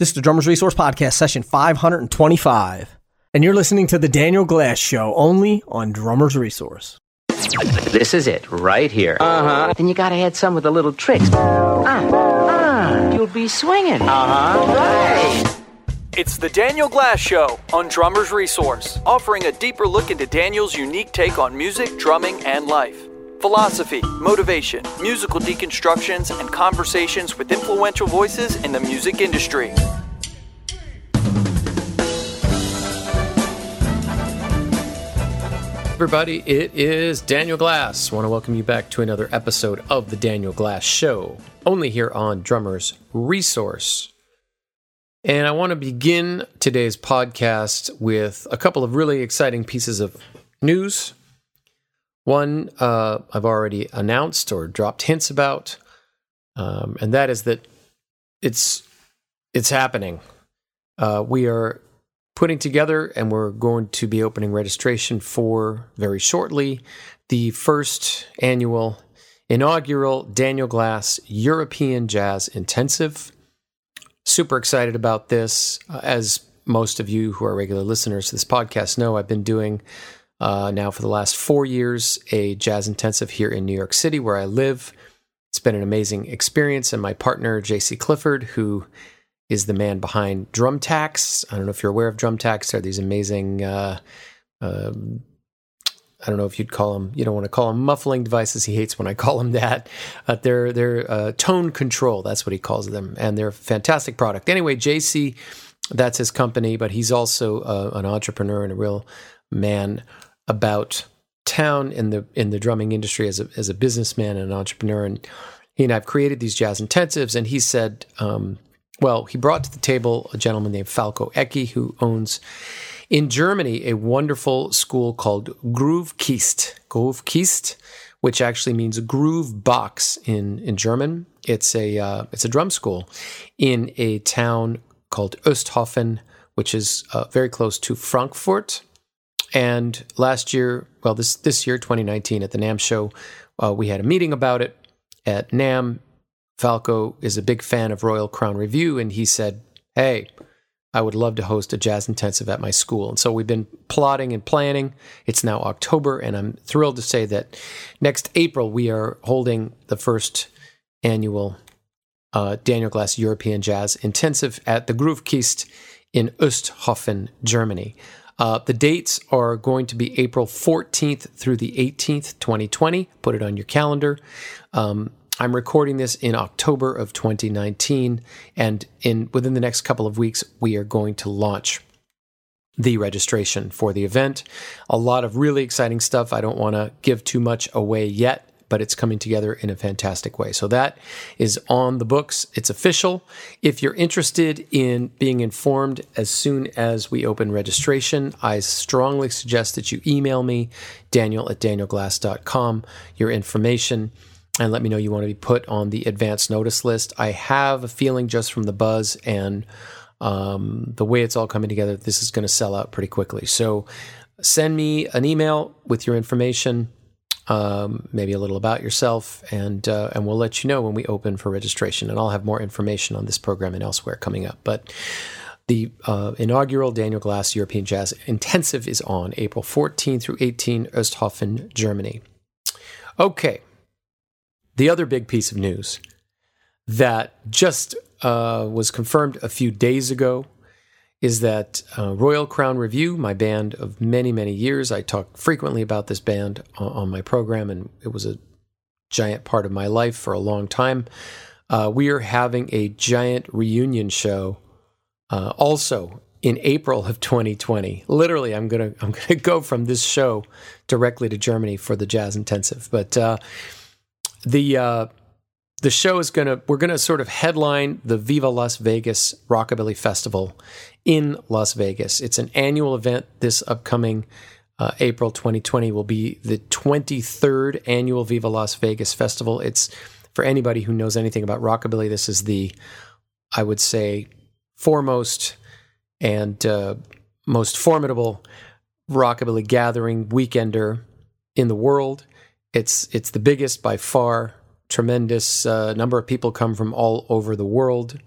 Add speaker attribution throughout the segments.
Speaker 1: This is the Drummers Resource Podcast, session 525. And you're listening to The Daniel Glass Show only on Drummers Resource.
Speaker 2: This is it, right here. Uh huh. Then you gotta add some with the little tricks. Ah, ah, you'll be swinging. Uh huh. Right.
Speaker 3: It's the Daniel Glass Show on Drummers Resource, offering a deeper look into Daniel's unique take on music, drumming, and life. Philosophy, motivation, musical deconstructions, and conversations with influential voices in the music industry.
Speaker 4: everybody. It is Daniel Glass. I want to welcome you back to another episode of the Daniel Glass Show, only here on Drummers Resource. And I want to begin today's podcast with a couple of really exciting pieces of news. One uh, I've already announced or dropped hints about, um, and that is that it's it's happening. Uh, we are putting together, and we're going to be opening registration for very shortly the first annual inaugural Daniel Glass European Jazz Intensive. Super excited about this. Uh, as most of you who are regular listeners to this podcast know, I've been doing uh, now for the last four years a jazz intensive here in New York City, where I live. It's been an amazing experience, and my partner, JC Clifford, who is the man behind DrumTacs. I don't know if you're aware of DrumTacs. They're these amazing, uh, uh, I don't know if you'd call them, you don't want to call them muffling devices. He hates when I call them that. Uh, they're they're uh, tone control. That's what he calls them. And they're a fantastic product. Anyway, JC, that's his company, but he's also uh, an entrepreneur and a real man about town in the in the drumming industry as a as a businessman and an entrepreneur. And he and I've created these jazz intensives. And he said, um, well, he brought to the table a gentleman named Falco Ecki, who owns in Germany a wonderful school called. Groove Kiest, which actually means groove box in, in German. It's a uh, it's a drum school in a town called Osthofen, which is uh, very close to Frankfurt. And last year, well, this this year, 2019, at the NAMM show, uh, we had a meeting about it at NAMM. Falco is a big fan of Royal Crown Revue, and he said, Hey, I would love to host a jazz intensive at my school. And so we've been plotting and planning. It's now October, and I'm thrilled to say that next April we are holding the first annual uh, Daniel Glass European Jazz Intensive at the Groove Kiest in Osthofen, Germany. Uh, the dates are going to be April 14th through the 18th, 2020. Put it on your calendar. Um, I'm recording this in October of 2019, and in within the next couple of weeks, we are going to launch the registration for the event. A lot of really exciting stuff. I don't want to give too much away yet, but it's coming together in a fantastic way. So that is on the books. It's official. If you're interested in being informed as soon as we open registration, I strongly suggest that you email me, daniel at danielglass.com, your information and let me know you want to be put on the advance notice list. I have a feeling just from the buzz and um, the way it's all coming together, this is going to sell out pretty quickly. So send me an email with your information, um, maybe a little about yourself, and uh, and we'll let you know when we open for registration. And I'll have more information on this program and elsewhere coming up. But the uh, inaugural Daniel Glass European Jazz Intensive is on April 14 through 18, Osthofen, Germany. Okay, the other big piece of news that just uh, was confirmed a few days ago is that uh, Royal Crown Revue, my band of many, many years, I talk frequently about this band on, on my program, and it was a giant part of my life for a long time. Uh, we are having a giant reunion show uh, also in April of 2020. Literally, I'm gonna I'm gonna go from this show directly to Germany for the Jazz Intensive, but uh, the uh, the show is gonna we're gonna sort of headline the Viva Las Vegas Rockabilly Festival in Las Vegas. It's an annual event. This upcoming uh, April 2020 will be the 23rd annual Viva Las Vegas Festival. It's for anybody who knows anything about rockabilly. This is the I would say foremost and uh, most formidable rockabilly gathering weekender in the world. It's it's the biggest by far. Tremendous uh, number of people come from all over the world.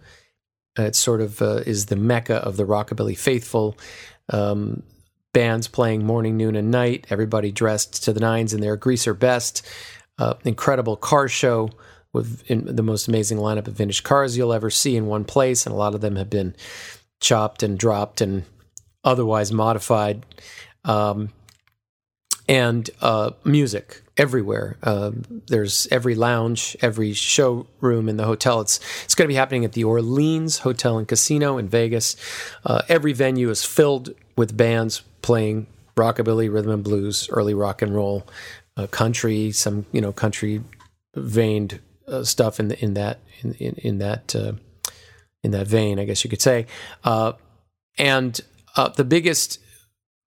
Speaker 4: It sort of uh, is the mecca of the rockabilly faithful. Um, bands playing morning, noon, and night. Everybody dressed to the nines in their greaser best. Uh, incredible car show with the most amazing lineup of vintage cars you'll ever see in one place, and a lot of them have been chopped and dropped and otherwise modified. Um, and uh, music everywhere. Uh, there's every lounge, every showroom in the hotel. It's it's going to be happening at the Orleans Hotel and Casino in Vegas. Uh, every venue is filled with bands playing rockabilly, rhythm and blues, early rock and roll, uh, country, some you know country veined uh, stuff in the, in that in in, in that uh, in that vein, I guess you could say. and the biggest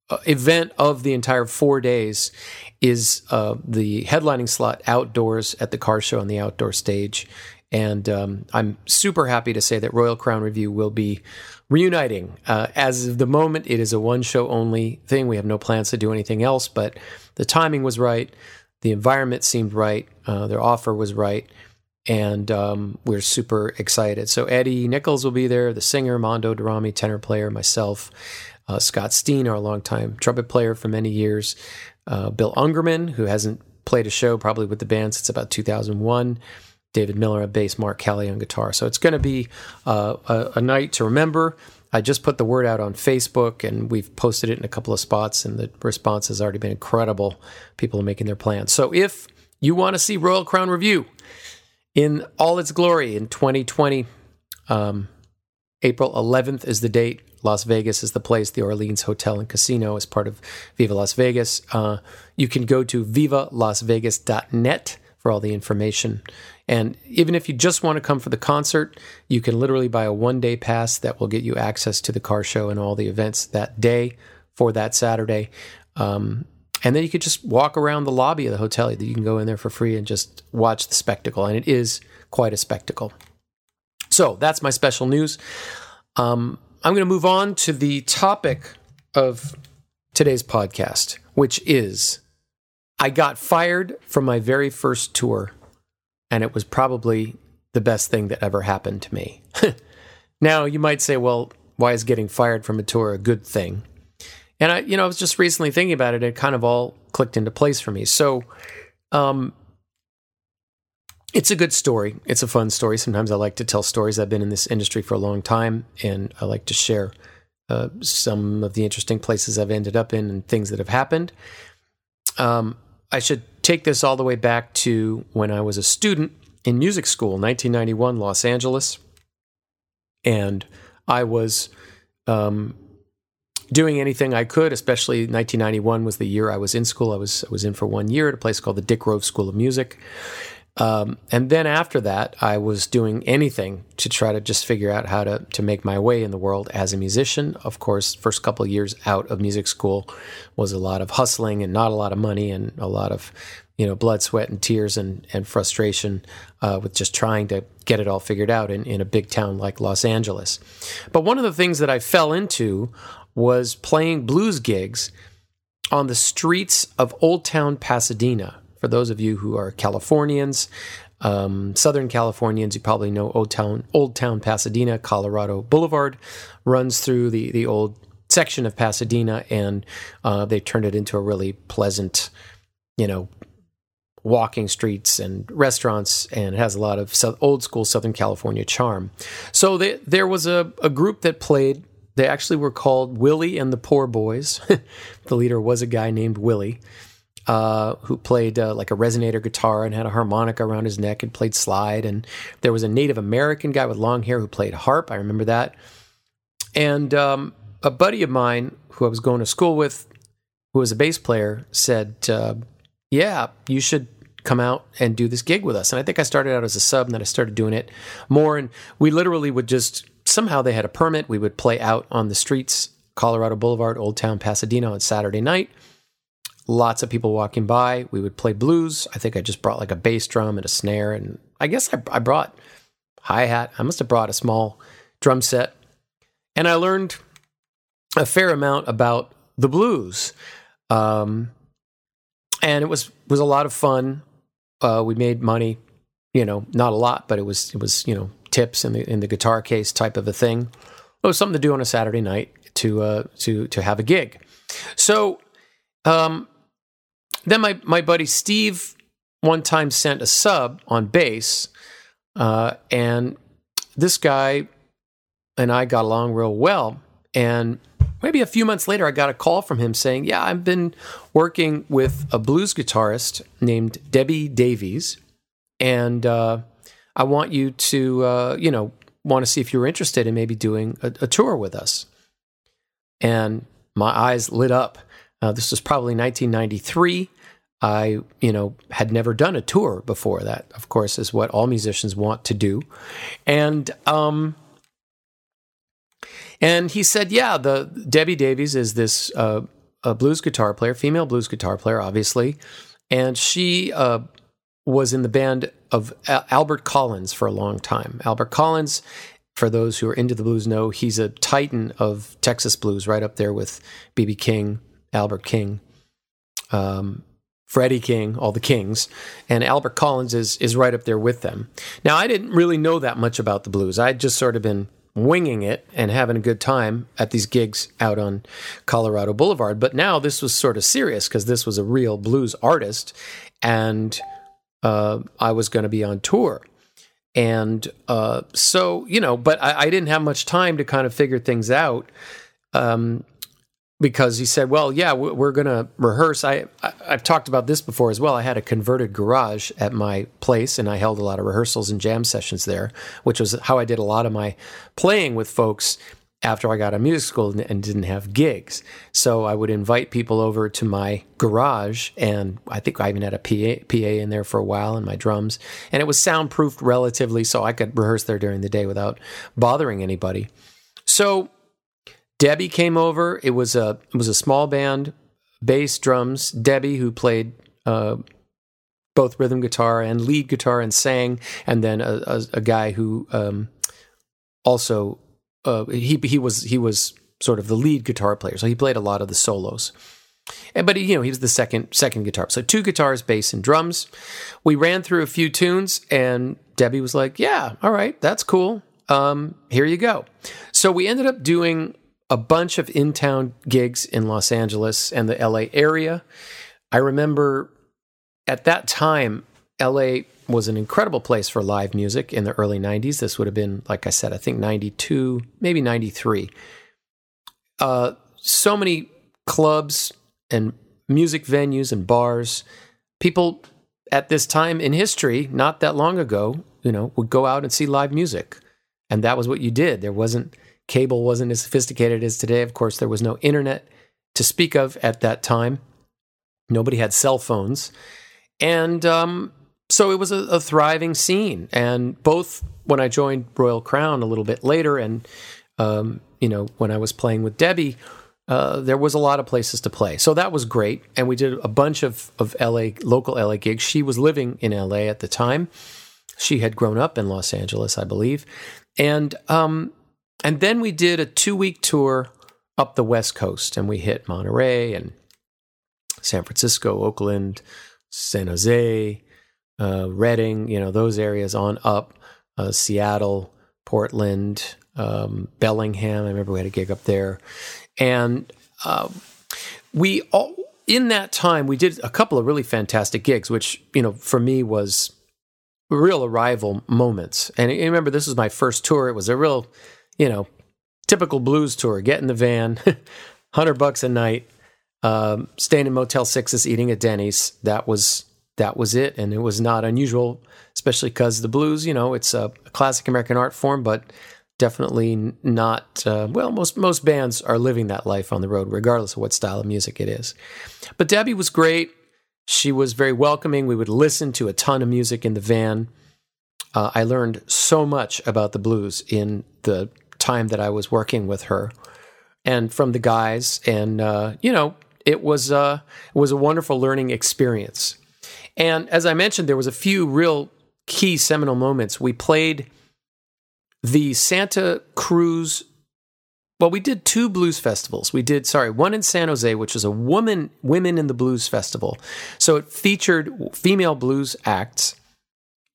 Speaker 4: uh, event of the entire four days is uh, the headlining slot outdoors at the car show on the outdoor stage. And um, I'm super happy to say that Royal Crown Revue will be reuniting. Uh, as of the moment, it is a one show only thing. We have no plans to do anything else, but the timing was right. The environment seemed right. Uh, their offer was right. And um, we're super excited. So Eddie Nichols will be there, the singer, Mando Dorame, tenor player, myself uh, Scott Steen, our longtime trumpet player for many years, uh, Bill Ungerman, who hasn't played a show probably with the band since about 2001. David Miller on bass, Mark Kelly on guitar. So it's going to be uh, a, a, night to remember. I just put the word out on Facebook and we've posted it in a couple of spots, and the response has already been incredible. People are making their plans. So if you want to see Royal Crown Revue in all its glory in 2020, um, April 11th is the date. Las Vegas is the place. The Orleans Hotel and Casino is part of Viva Las Vegas. Uh, you can go to vivalasvegas.net for all the information. And even if you just want to come for the concert, you can literally buy a one day pass that will get you access to the car show and all the events that day for that Saturday. Um, and then you could just walk around the lobby of the hotel. You can go in there for free and just watch the spectacle. And it is quite a spectacle. So that's my special news. Um, I'm going to move on to the topic of today's podcast, which is I got fired from my very first tour, and it was probably the best thing that ever happened to me. now, you might say, well, why is getting fired from a tour a good thing? And I, you know, I was just recently thinking about it. It kind of all clicked into place for me. So, um, it's a good story. It's a fun story. Sometimes I like to tell stories. I've been in this industry for a long time, and I like to share uh, some of the interesting places I've ended up in and things that have happened. Um, I should take this all the way back to when I was a student in music school, 1991, Los Angeles, and I was um, doing anything I could. Especially 1991 was the year I was in school. I was I was in for one year at a place called the Dick Grove School of Music um, and then after that, I was doing anything to try to just figure out how to to make my way in the world as a musician. Of course, first couple of years out of music school was a lot of hustling and not a lot of money and a lot of you know blood, sweat, and tears and and frustration uh, with just trying to get it all figured out in in a big town like Los Angeles. But one of the things that I fell into was playing blues gigs on the streets of Old Town Pasadena for those of you who are Californians, um, Southern Californians, you probably know Old Town, Old Town Pasadena, Colorado Boulevard runs through the the old section of Pasadena, and uh, they turned it into a really pleasant, you know, walking streets and restaurants, and it has a lot of old school Southern California charm. So they, there was a, a group that played. They actually were called Willie and the Poor Boys. the leader was a guy named Willie uh, who played uh, like a resonator guitar and had a harmonica around his neck and played slide. And there was a Native American guy with long hair who played harp. I remember that. And um, a buddy of mine who I was going to school with, who was a bass player, said, uh, "Yeah, you should." Come out and do this gig with us. And I think I started out as a sub and then I started doing it more. And we literally would just somehow they had a permit. We would play out on the streets, Colorado Boulevard, Old Town Pasadena on Saturday night lots of people walking by. We would play blues. I think I just brought like a bass drum and a snare, and I guess I, I brought hi hat. I must have brought a small drum set, and I learned a fair amount about the blues. Um, and it was was a lot of fun. Uh, we made money, you know, not a lot, but it was it was you know tips in the in the guitar case type of a thing. It was something to do on a Saturday night to uh, to to have a gig. So um, then my my buddy Steve one time sent a sub on bass, uh, and this guy and I got along real well. And maybe a few months later, I got a call from him saying, "Yeah, I've been working with a blues guitarist named Debbie Davies, and uh, I want you to, uh, you know, want to see if you're interested in maybe doing a, a tour with us." And my eyes lit up. Uh, this was probably 1993. I, you know, had never done a tour before. That, of course, is what all musicians want to do. And um, and he said, "Yeah, the Debbie Davies is this uh, a blues guitar player, female blues guitar player, obviously, and she uh, was in the band of Albert Collins for a long time. Albert Collins." For those who are into the blues, know he's a titan of Texas blues, right up there with B.B. King, Albert King, um, Freddie King, all the Kings, and Albert Collins is is right up there with them. Now, I didn't really know that much about the blues. I'd just sort of been winging it and having a good time at these gigs out on Colorado Boulevard. But now this was sort of serious because this was a real blues artist, and uh, I was going to be on tour. And uh, so, you know, but I, I, didn't have much time to kind of figure things out. Um, because he said, "Well, yeah, we're going to rehearse." I, I have talked about this before as well. I had a converted garage at my place, and I held a lot of rehearsals and jam sessions there, which was how I did a lot of my playing with folks after I got out of music school and didn't have gigs. So I would invite people over to my garage, and I think I even had a PA, PA in there for a while and my drums, and it was soundproofed relatively, so I could rehearse there during the day without bothering anybody. So Debbie came over. It was a it was a small band, bass, drums. Debbie, who played uh, both rhythm guitar and lead guitar and sang, and then a, a, a guy who um, also uh, he he was he was sort of the lead guitar player, so he played a lot of the solos. And, but you know he was the second second guitar. So two guitars, bass, and drums. We ran through a few tunes, and Debbie was like, "Yeah, all right, that's cool. Um, here you go." So we ended up doing a bunch of in town gigs in Los Angeles and the LA area. I remember at that time, LA was an incredible place for live music in the early 90s. This would have been, like I said, I think 92, maybe 93. Uh, so many clubs and music venues and bars. People at this time in history, not that long ago, you know, would go out and see live music. And that was what you did. There wasn't Cable wasn't as sophisticated as today. Of course, there was no internet to speak of at that time. Nobody had cell phones. And um, so it was a, a, thriving scene. And both when I joined Royal Crown a little bit later and, um, you know, when I was playing with Debbie, uh, there was a lot of places to play. So that was great. And we did a bunch of, of LA, local LA gigs. She was living in LA at the time. She had grown up in Los Angeles, I believe. And um, and then we did a two week tour up the West Coast and we hit Monterey and San Francisco, Oakland, San Jose, uh, Redding, you know, those areas on up, uh, Seattle, Portland, um, Bellingham. I remember we had a gig up there. And uh, we all, in that time, we did a couple of really fantastic gigs, which, you know, for me was real arrival moments. And remember, this was my first tour. It was a real you know, typical blues tour. Get in the van, hundred bucks a night, um, staying in Motel Sixes, eating at Denny's. That was that was it, and it was not unusual, especially because the blues, you know, it's a, classic American art form, but definitely not. Uh, well, most most bands are living that life on the road, regardless of what style of music it is. But Debbie was great. She was very welcoming. We would listen to a ton of music in the van. Uh, I learned so much about the blues in the time that I was working with her and from the guys. And, uh, you know, it was, uh, it was a wonderful learning experience. And as I mentioned, there was a few real key seminal moments. We played the Santa Cruz. Well, we did two blues festivals. We did, sorry, one in San Jose, which was a woman women in the blues festival. So it featured female blues acts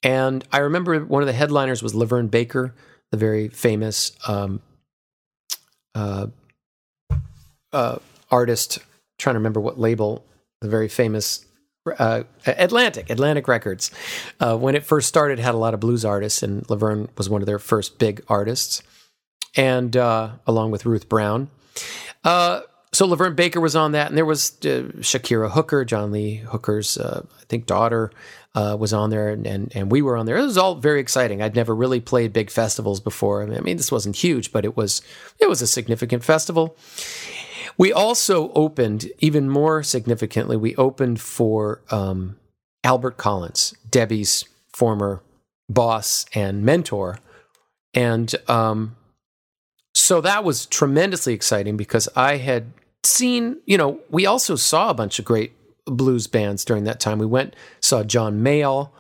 Speaker 4: And I remember one of the headliners was LaVern Baker, the very famous um, uh, uh, artist. Trying to remember what label, the very famous uh, Atlantic, Atlantic Records. Uh, when it first started, had a lot of blues artists, and LaVern was one of their first big artists, and uh, along with Ruth Brown. Uh, so LaVern Baker was on that, and there was uh, Zakiya Hooker, John Lee Hooker's, uh, I think, daughter. was on there, and, and and we were on there. It was all very exciting. I'd never really played big festivals before. I mean, this wasn't huge, but it was it was a significant festival. We also opened, even more significantly, we opened for um, Albert Collins, Debbie's former boss and mentor. And um, so that was tremendously exciting because I had seen, you know, we also saw a bunch of great blues bands during that time. We went, saw John Mayall.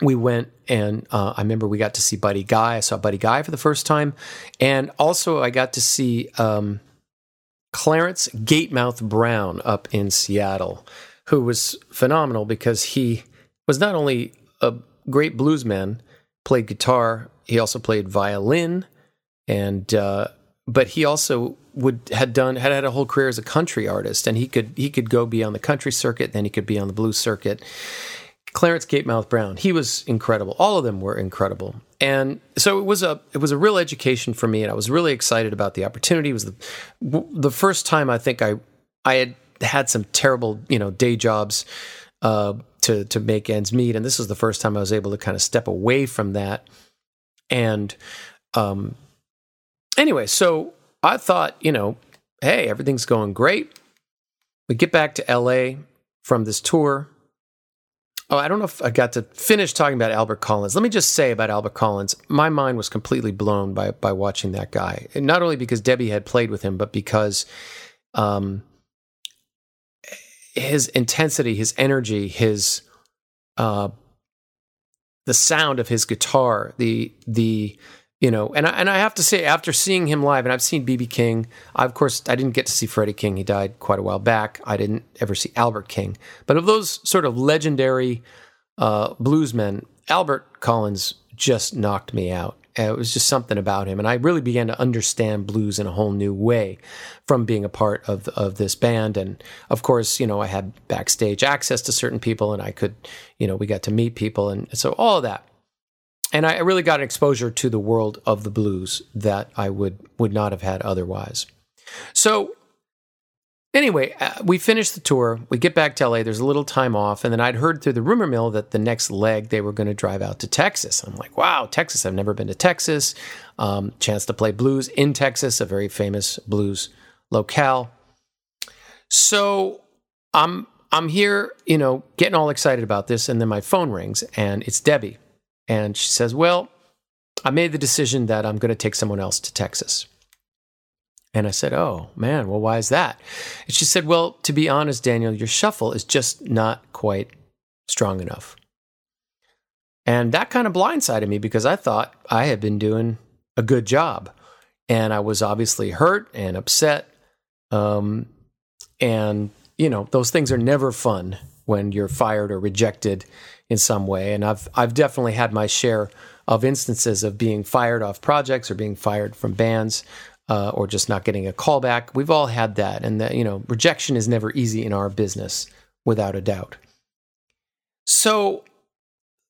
Speaker 4: We went and uh, I remember we got to see Buddy Guy. I saw Buddy Guy for the first time. And also I got to see um, Clarence Gatemouth Brown up in Seattle, who was phenomenal because he was not only a great bluesman, played guitar, he also played violin, and uh, but he also would had done had had a whole career as a country artist, and he could he could go be on the country circuit, then he could be on the blues circuit. Clarence Gatemouth Brown, he was incredible. All of them were incredible, and so it was a it was a real education for me, and I was really excited about the opportunity. It was the the first time I think I I had had some terrible you know day jobs uh, to to make ends meet, and this was the first time I was able to kind of step away from that. And um, anyway, so I thought you know, hey, everything's going great. We get back to L.A. from this tour Oh, I don't know if I got to finish talking about Albert Collins. Let me just say about Albert Collins, my mind was completely blown by by watching that guy. And not only because Debbie had played with him, but because um, his intensity, his energy, his uh, the sound of his guitar, the the you know, and I, and I have to say, after seeing him live, and I've seen BB King, I, of course, I didn't get to see Freddie King. He died quite a while back. I didn't ever see Albert King. But of those sort of legendary uh, bluesmen, Albert Collins just knocked me out. It was just something about him, and I really began to understand blues in a whole new way from being a part of of this band. And of course, you know, I had backstage access to certain people, and I could, you know, we got to meet people, and so all of that and I really got an exposure to the world of the blues that I would would not have had otherwise. So anyway, uh, we finished the tour. We get back to LA. There's a little time off, and then I'd heard through the rumor mill that the next leg they were going to drive out to Texas. I'm like, wow, Texas! I've never been to Texas. Um, chance to play blues in Texas, a very famous blues locale. So I'm I'm here, you know, getting all excited about this, and then my phone rings, and it's Debbie and she says, Well, I made the decision that I'm going to take someone else to Texas. And I said, Oh, man, well, why is that? And she said, Well, to be honest, Daniel, your shuffle is just not quite strong enough. And that kind of blindsided me because I thought I had been doing a good job. And I was obviously hurt and upset. Um, and, you know, those things are never fun when you're fired or rejected in some way. And I've I've definitely had my share of instances of being fired off projects or being fired from bands. Uh, or just not getting a call back. We've all had that, and that you know, rejection is never easy in our business, without a doubt. So,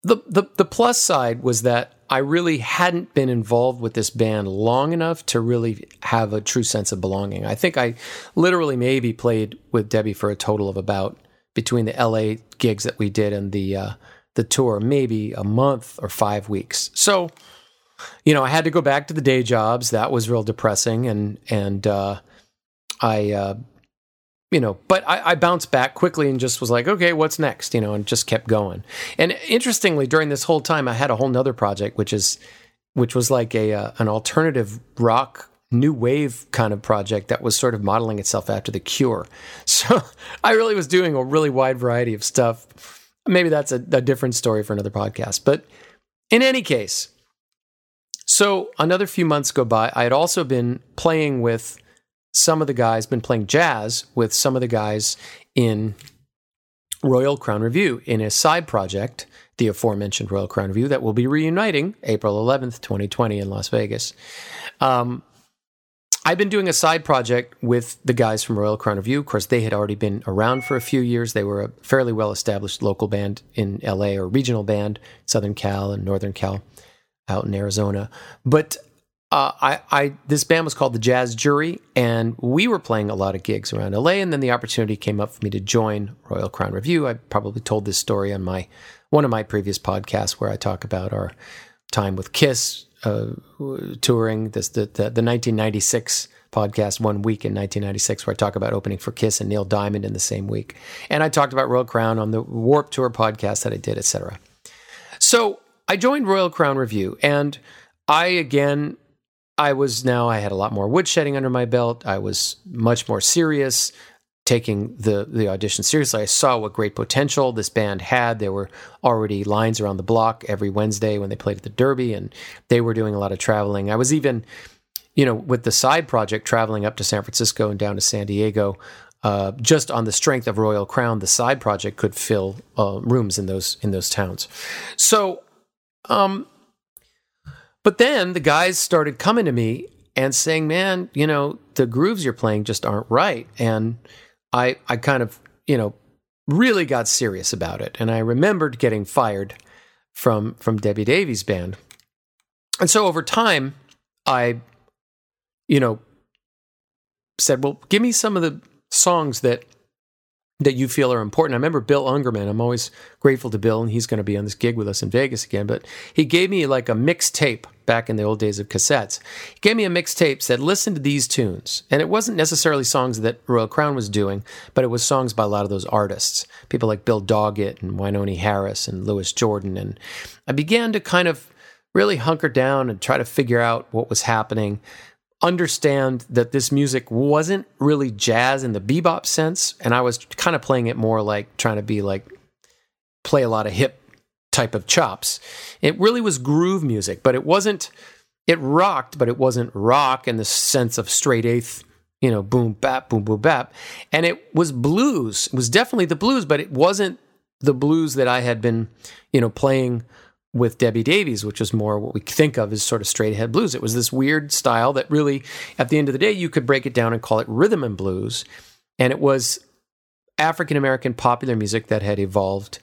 Speaker 4: the the the plus side was that I really hadn't been involved with this band long enough to really have a true sense of belonging. I think I literally maybe played with Debbie for a total of about between the LA gigs that we did and the uh, the tour, maybe a month or five weeks. So, you know, I had to go back to the day jobs. That was real depressing, and and uh, I, uh, you know, but I, I bounced back quickly and just was like, okay, what's next? You know, and just kept going. And interestingly, during this whole time, I had a whole nother project, which is which was like a uh, an alternative rock new wave kind of project that was sort of modeling itself after the cure. So I really was doing a really wide variety of stuff. Maybe that's a, a different story for another podcast. But in any case, so another few months go by. I had also been playing with some of the guys, been playing jazz with some of the guys in Royal Crown Revue in a side project, the aforementioned Royal Crown Revue, that will be reuniting April 11th, 2020 in Las Vegas. Um, I've been doing a side project with the guys from Royal Crown Revue. Of course, they had already been around for a few years. They were a fairly well established local band in LA or regional band, Southern Cal and Northern Cal out in Arizona. But uh, I, I, this band was called the Jazz Jury, and we were playing a lot of gigs around LA. And then the opportunity came up for me to join Royal Crown Revue. I probably told this story on my one of my previous podcasts where I talk about our time with Kiss uh, touring. This the, the the 1996 podcast, one week in 1996, where I talk about opening for Kiss and Neil Diamond in the same week, and I talked about Royal Crown on the Warp Tour podcast that I did, etc. So I joined Royal Crown Revue, and I again I was now, I had a lot more woodshedding under my belt. I was much more serious, taking the, the audition seriously. I saw what great potential this band had. There were already lines around the block every Wednesday when they played at the Derby, and they were doing a lot of traveling. I was even, you know, with the side project, traveling up to San Francisco and down to San Diego. Uh, just on the strength of Royal Crown, the side project could fill uh, rooms in those in those towns. So, um, but then the guys started coming to me and saying, "Man, you know, the grooves you're playing just aren't right." And I I kind of, you know, really got serious about it. And I remembered getting fired from from Debbie Davies band. And so over time, I you know said, "Well, give me some of the songs that that you feel are important. I remember Bill Ungerman. I'm always grateful to Bill, and he's going to be on this gig with us in Vegas again. But he gave me like a mixtape back in the old days of cassettes. He gave me a mixtape, said, listen to these tunes. And it wasn't necessarily songs that Royal Crown was doing, but it was songs by a lot of those artists, people like Bill Doggett and Wynonie Harris and Louis Jordan. And I began to kind of really hunker down and try to figure out what was happening understand that this music wasn't really jazz in the bebop sense and i was kind of playing it more like trying to be like play a lot of hip type of chops. It really was groove music but it wasn't it rocked but it wasn't rock in the sense of straight eighth you know boom bap boom boom bap. And it was blues it was definitely the blues but it wasn't the blues that i had been you know playing with Debbie Davies, which is more what we think of as sort of straight ahead blues. It was this weird style that really, at the end of the day, you could break it down and call it rhythm and blues. And it was African American popular music that had evolved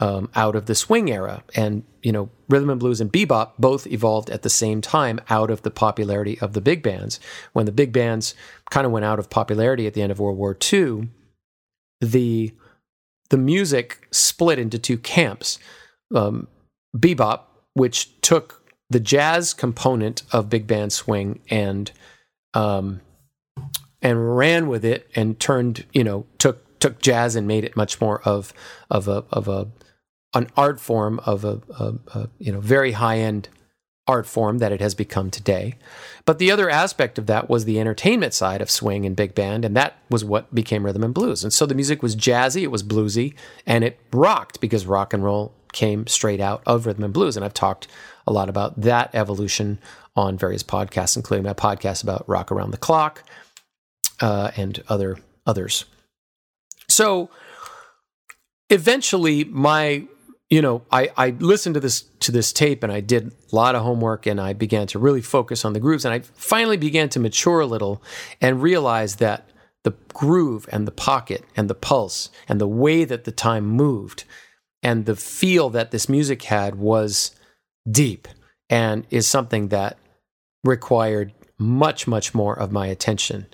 Speaker 4: um, out of the swing era. And, you know, rhythm and blues and bebop both evolved at the same time out of the popularity of the big bands. When the big bands kind of went out of popularity at the end of World War II, the the music split into two camps. Um, bebop, which took the jazz component of big band swing and um, and ran with it and turned you know took took jazz and made it much more of of a of a an art form of a, a, a you know very high end art form that it has become today. But the other aspect of that was the entertainment side of swing and big band, and that was what became rhythm and blues. And so the music was jazzy, it was bluesy, and it rocked because rock and roll came straight out of rhythm and blues. And I've talked a lot about that evolution on various podcasts, including my podcast about rock around the clock uh, and other others. So eventually, my you know, I, I listened to this to this tape and I did a lot of homework and I began to really focus on the grooves and I finally began to mature a little and realize that the groove and the pocket and the pulse and the way that the time moved and the feel that this music had was deep and is something that required much, much more of my attention.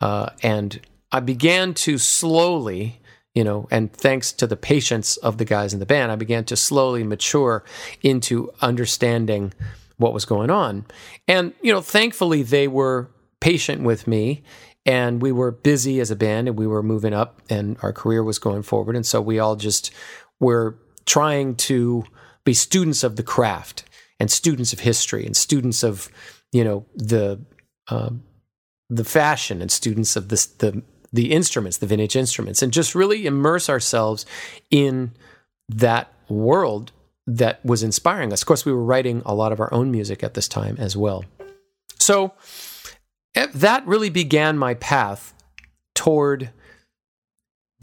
Speaker 4: Uh, and I began to slowly, you know, and thanks to the patience of the guys in the band, I began to slowly mature into understanding what was going on. And, you know, thankfully they were patient with me and we were busy as a band and we were moving up and our career was going forward. And so we all just we're trying to be students of the craft and students of history and students of you know the um, the fashion and students of this the the instruments, the vintage instruments, and just really immerse ourselves in that world that was inspiring us. Of course, we were writing a lot of our own music at this time as well. So that really began my path toward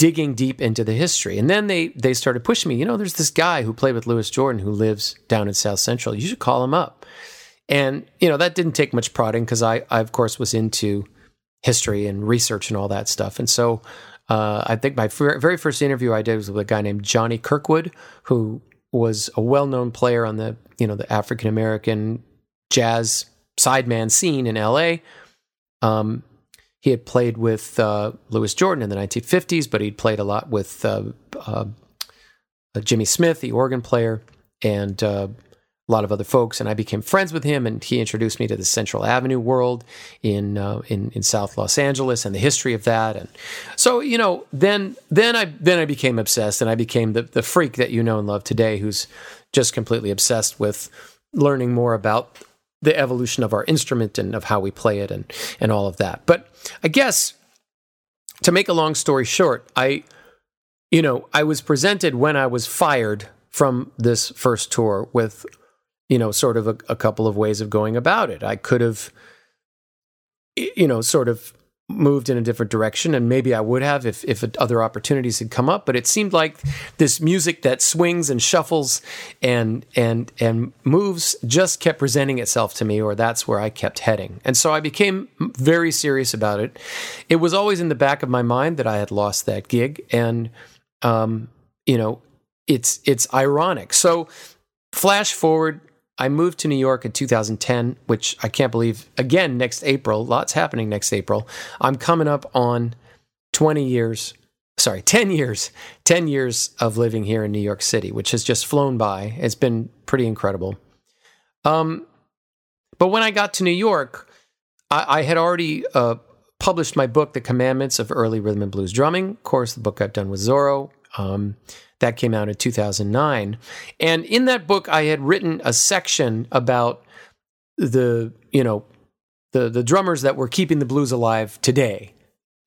Speaker 4: digging deep into the history. And then they they started pushing me. You know, there's this guy who played with Louis Jordan who lives down in South Central. You should call him up. And you know that didn't take much prodding because I, I of course was into history and research and all that stuff. And so uh, I think my very first interview I did was with a guy named Johnny Kirkwood, who was a well-known player on the you know the African American jazz sideman scene in L.A. Um, he had played with uh, Louis Jordan in the 1950s, but he'd played a lot with uh, uh, Jimmy Smith, the organ player, and uh, a lot of other folks. And I became friends with him, and he introduced me to the Central Avenue world in uh, in, in South Los Angeles and the history of that. And so, you know, then then I then I became obsessed, and I became the the freak that you know and love today, who's just completely obsessed with learning more about the evolution of our instrument and of how we play it and and all of that. But I guess to make a long story short, I you know, I was presented when I was fired from this first tour with you know sort of a, a couple of ways of going about it. I could have you know sort of moved in a different direction and maybe I would have if if other opportunities had come up but it seemed like this music that swings and shuffles and and and moves just kept presenting itself to me or that's where I kept heading. And so I became very serious about it. It was always in the back of my mind that I had lost that gig and um you know it's it's ironic. So flash forward I moved to New York in 2010, which I can't believe. Again, next April, lots happening next April. I'm coming up on 20 years, sorry, 10 years, 10 years of living here in New York City, which has just flown by. It's been pretty incredible. Um, but when I got to New York, I, I had already uh, published my book, The Commandments of Early Rhythm and Blues Drumming. Of course, the book I've done with Zoro. Um, that came out in 2009. And in that book, I had written a section about the, you know, the, the drummers that were keeping the blues alive today,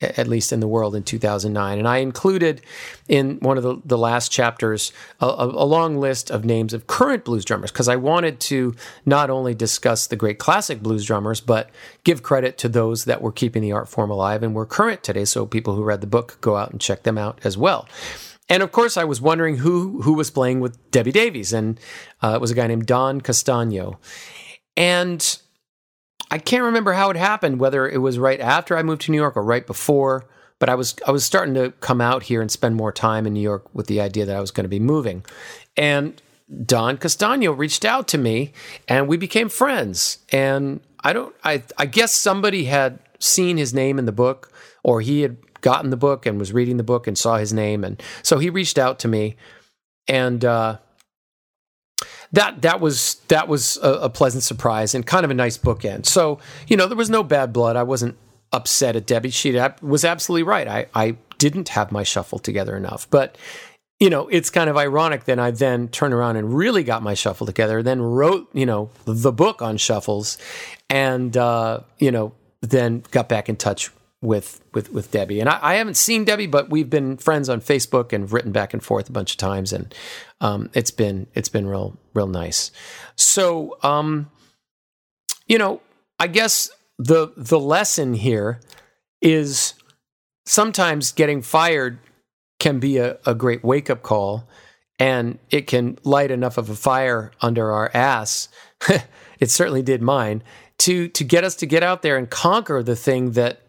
Speaker 4: at least in the world in 2009. And I included in one of the, the last chapters a, a long list of names of current blues drummers because I wanted to not only discuss the great classic blues drummers, but give credit to those that were keeping the art form alive and were current today. So people who read the book go out and check them out as well. And of course, I was wondering who who was playing with Debbie Davies, and uh, it was a guy named Don Castagno. And I can't remember how it happened, whether it was right after I moved to New York or right before. But I was I was starting to come out here and spend more time in New York with the idea that I was going to be moving, and Don Castagno reached out to me, and we became friends. And I don't I I guess somebody had seen his name in the book, or he had gotten the book and was reading the book and saw his name, and so he reached out to me, and uh, that that was that was a, a, pleasant surprise and kind of a nice bookend. So you know there was no bad blood. I wasn't upset at Debbie. She was absolutely right. I I didn't have my shuffle together enough, but you know, it's kind of ironic that I then turned around and really got my shuffle together, then wrote, you know, the book on shuffles, and uh, you know, then got back in touch with with with Debbie. And I, I, haven't seen Debbie, but we've been friends on Facebook and written back and forth a bunch of times, and um, it's been it's been real real nice. So, um, you know, I guess the the lesson here is sometimes getting fired can be a, a great wake up call, and it can light enough of a fire under our ass. it certainly did mine to to get us to get out there and conquer the thing that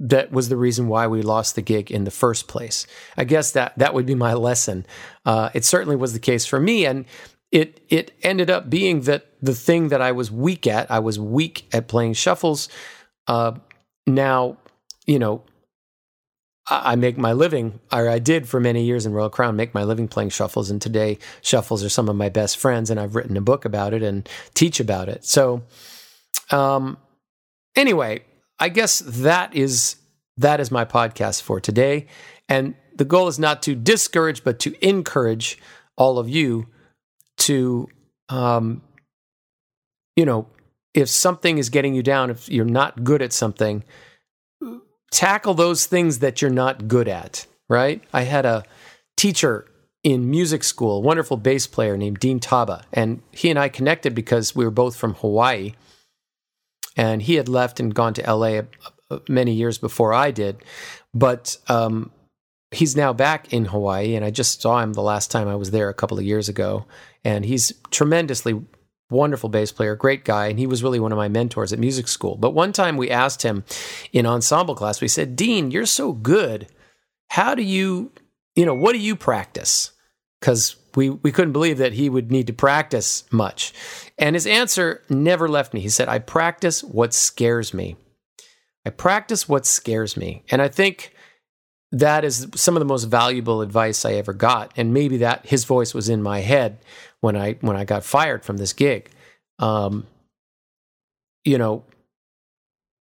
Speaker 4: that was the reason why we lost the gig in the first place. I guess that that would be my lesson. Uh, it certainly was the case for me, and it it ended up being that the thing that I was weak at, I was weak at playing shuffles. Uh, now, you know, I, I make my living, or I did for many years in Royal Crown, make my living playing shuffles, and today shuffles are some of my best friends, and I've written a book about it and teach about it. So, um, anyway I guess that is that is my podcast for today. And the goal is not to discourage, but to encourage all of you to, um, you know, if something is getting you down, if you're not good at something, tackle those things that you're not good at, right? I had a teacher in music school, wonderful bass player named Dean Taba, and he and I connected because we were both from Hawaii and he had left and gone to LA many years before I did. But um, he's now back in Hawaii, and I just saw him the last time I was there a couple of years ago. And he's tremendously wonderful bass player, great guy, and he was really one of my mentors at music school. But one time we asked him in ensemble class, we said, Dean, you're so good. How do you, you know, what do you practice? Because we, we couldn't believe that he would need to practice much. And his answer never left me. He said, I practice what scares me. I practice what scares me. And I think that is some of the most valuable advice I ever got. And maybe that his voice was in my head when I when I got fired from this gig. Um, you know,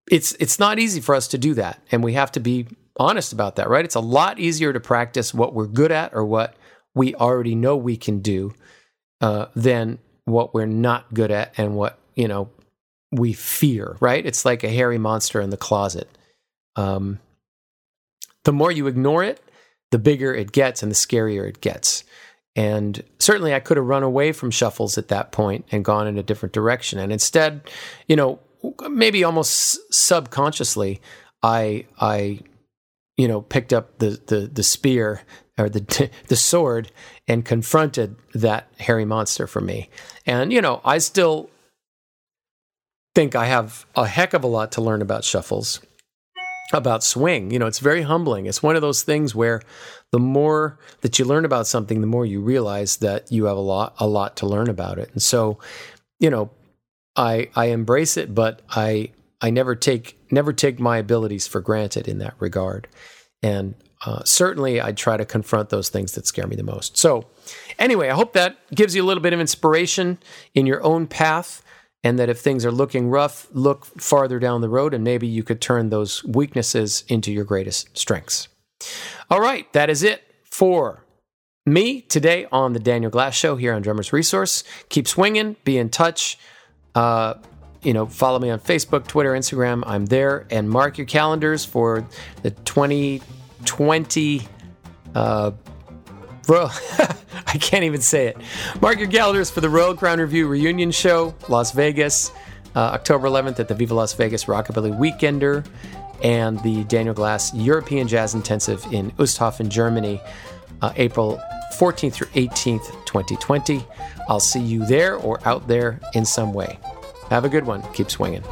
Speaker 4: it's it's not easy for us to do that, and we have to be honest about that, right? It's a lot easier to practice what we're good at or what we already know we can do uh, than what we're not good at and what you know we fear, right? It's like a hairy monster in the closet. Um, the more you ignore it, the bigger it gets and the scarier it gets. And certainly I could have run away from shuffles at that point and gone in a different direction. And instead, you know, maybe almost subconsciously, I, I, you know, picked up the, the, the spear or the, the sword and confronted that hairy monster for me. And, you know, I still think I have a heck of a lot to learn about shuffles about swing. You know, it's very humbling. It's one of those things where the more that you learn about something, the more you realize that you have a lot a lot to learn about it. And so, you know, I I embrace it, but I I never take never take my abilities for granted in that regard. And uh, certainly, I try to confront those things that scare me the most. So, anyway, I hope that gives you a little bit of inspiration in your own path and that if things are looking rough, look farther down the road and maybe you could turn those weaknesses into your greatest strengths. All right, that is it for me today on the Daniel Glass Show here on Drummers Resource. Keep swinging, be in touch. Uh, you know, follow me on Facebook, Twitter, Instagram. I'm there, and mark your calendars for the 2020 uh, Royal, I can't even say it. Mark your calendars for the Royal Crown Revue reunion show, Las Vegas, uh, October 11th at the Viva Las Vegas Rockabilly Weekender, and the Daniel Glass European Jazz Intensive in Osthofen, Germany, uh, April 14th through 18th, 2020. I'll see you there or out there in some way. Have a good one. Keep swinging.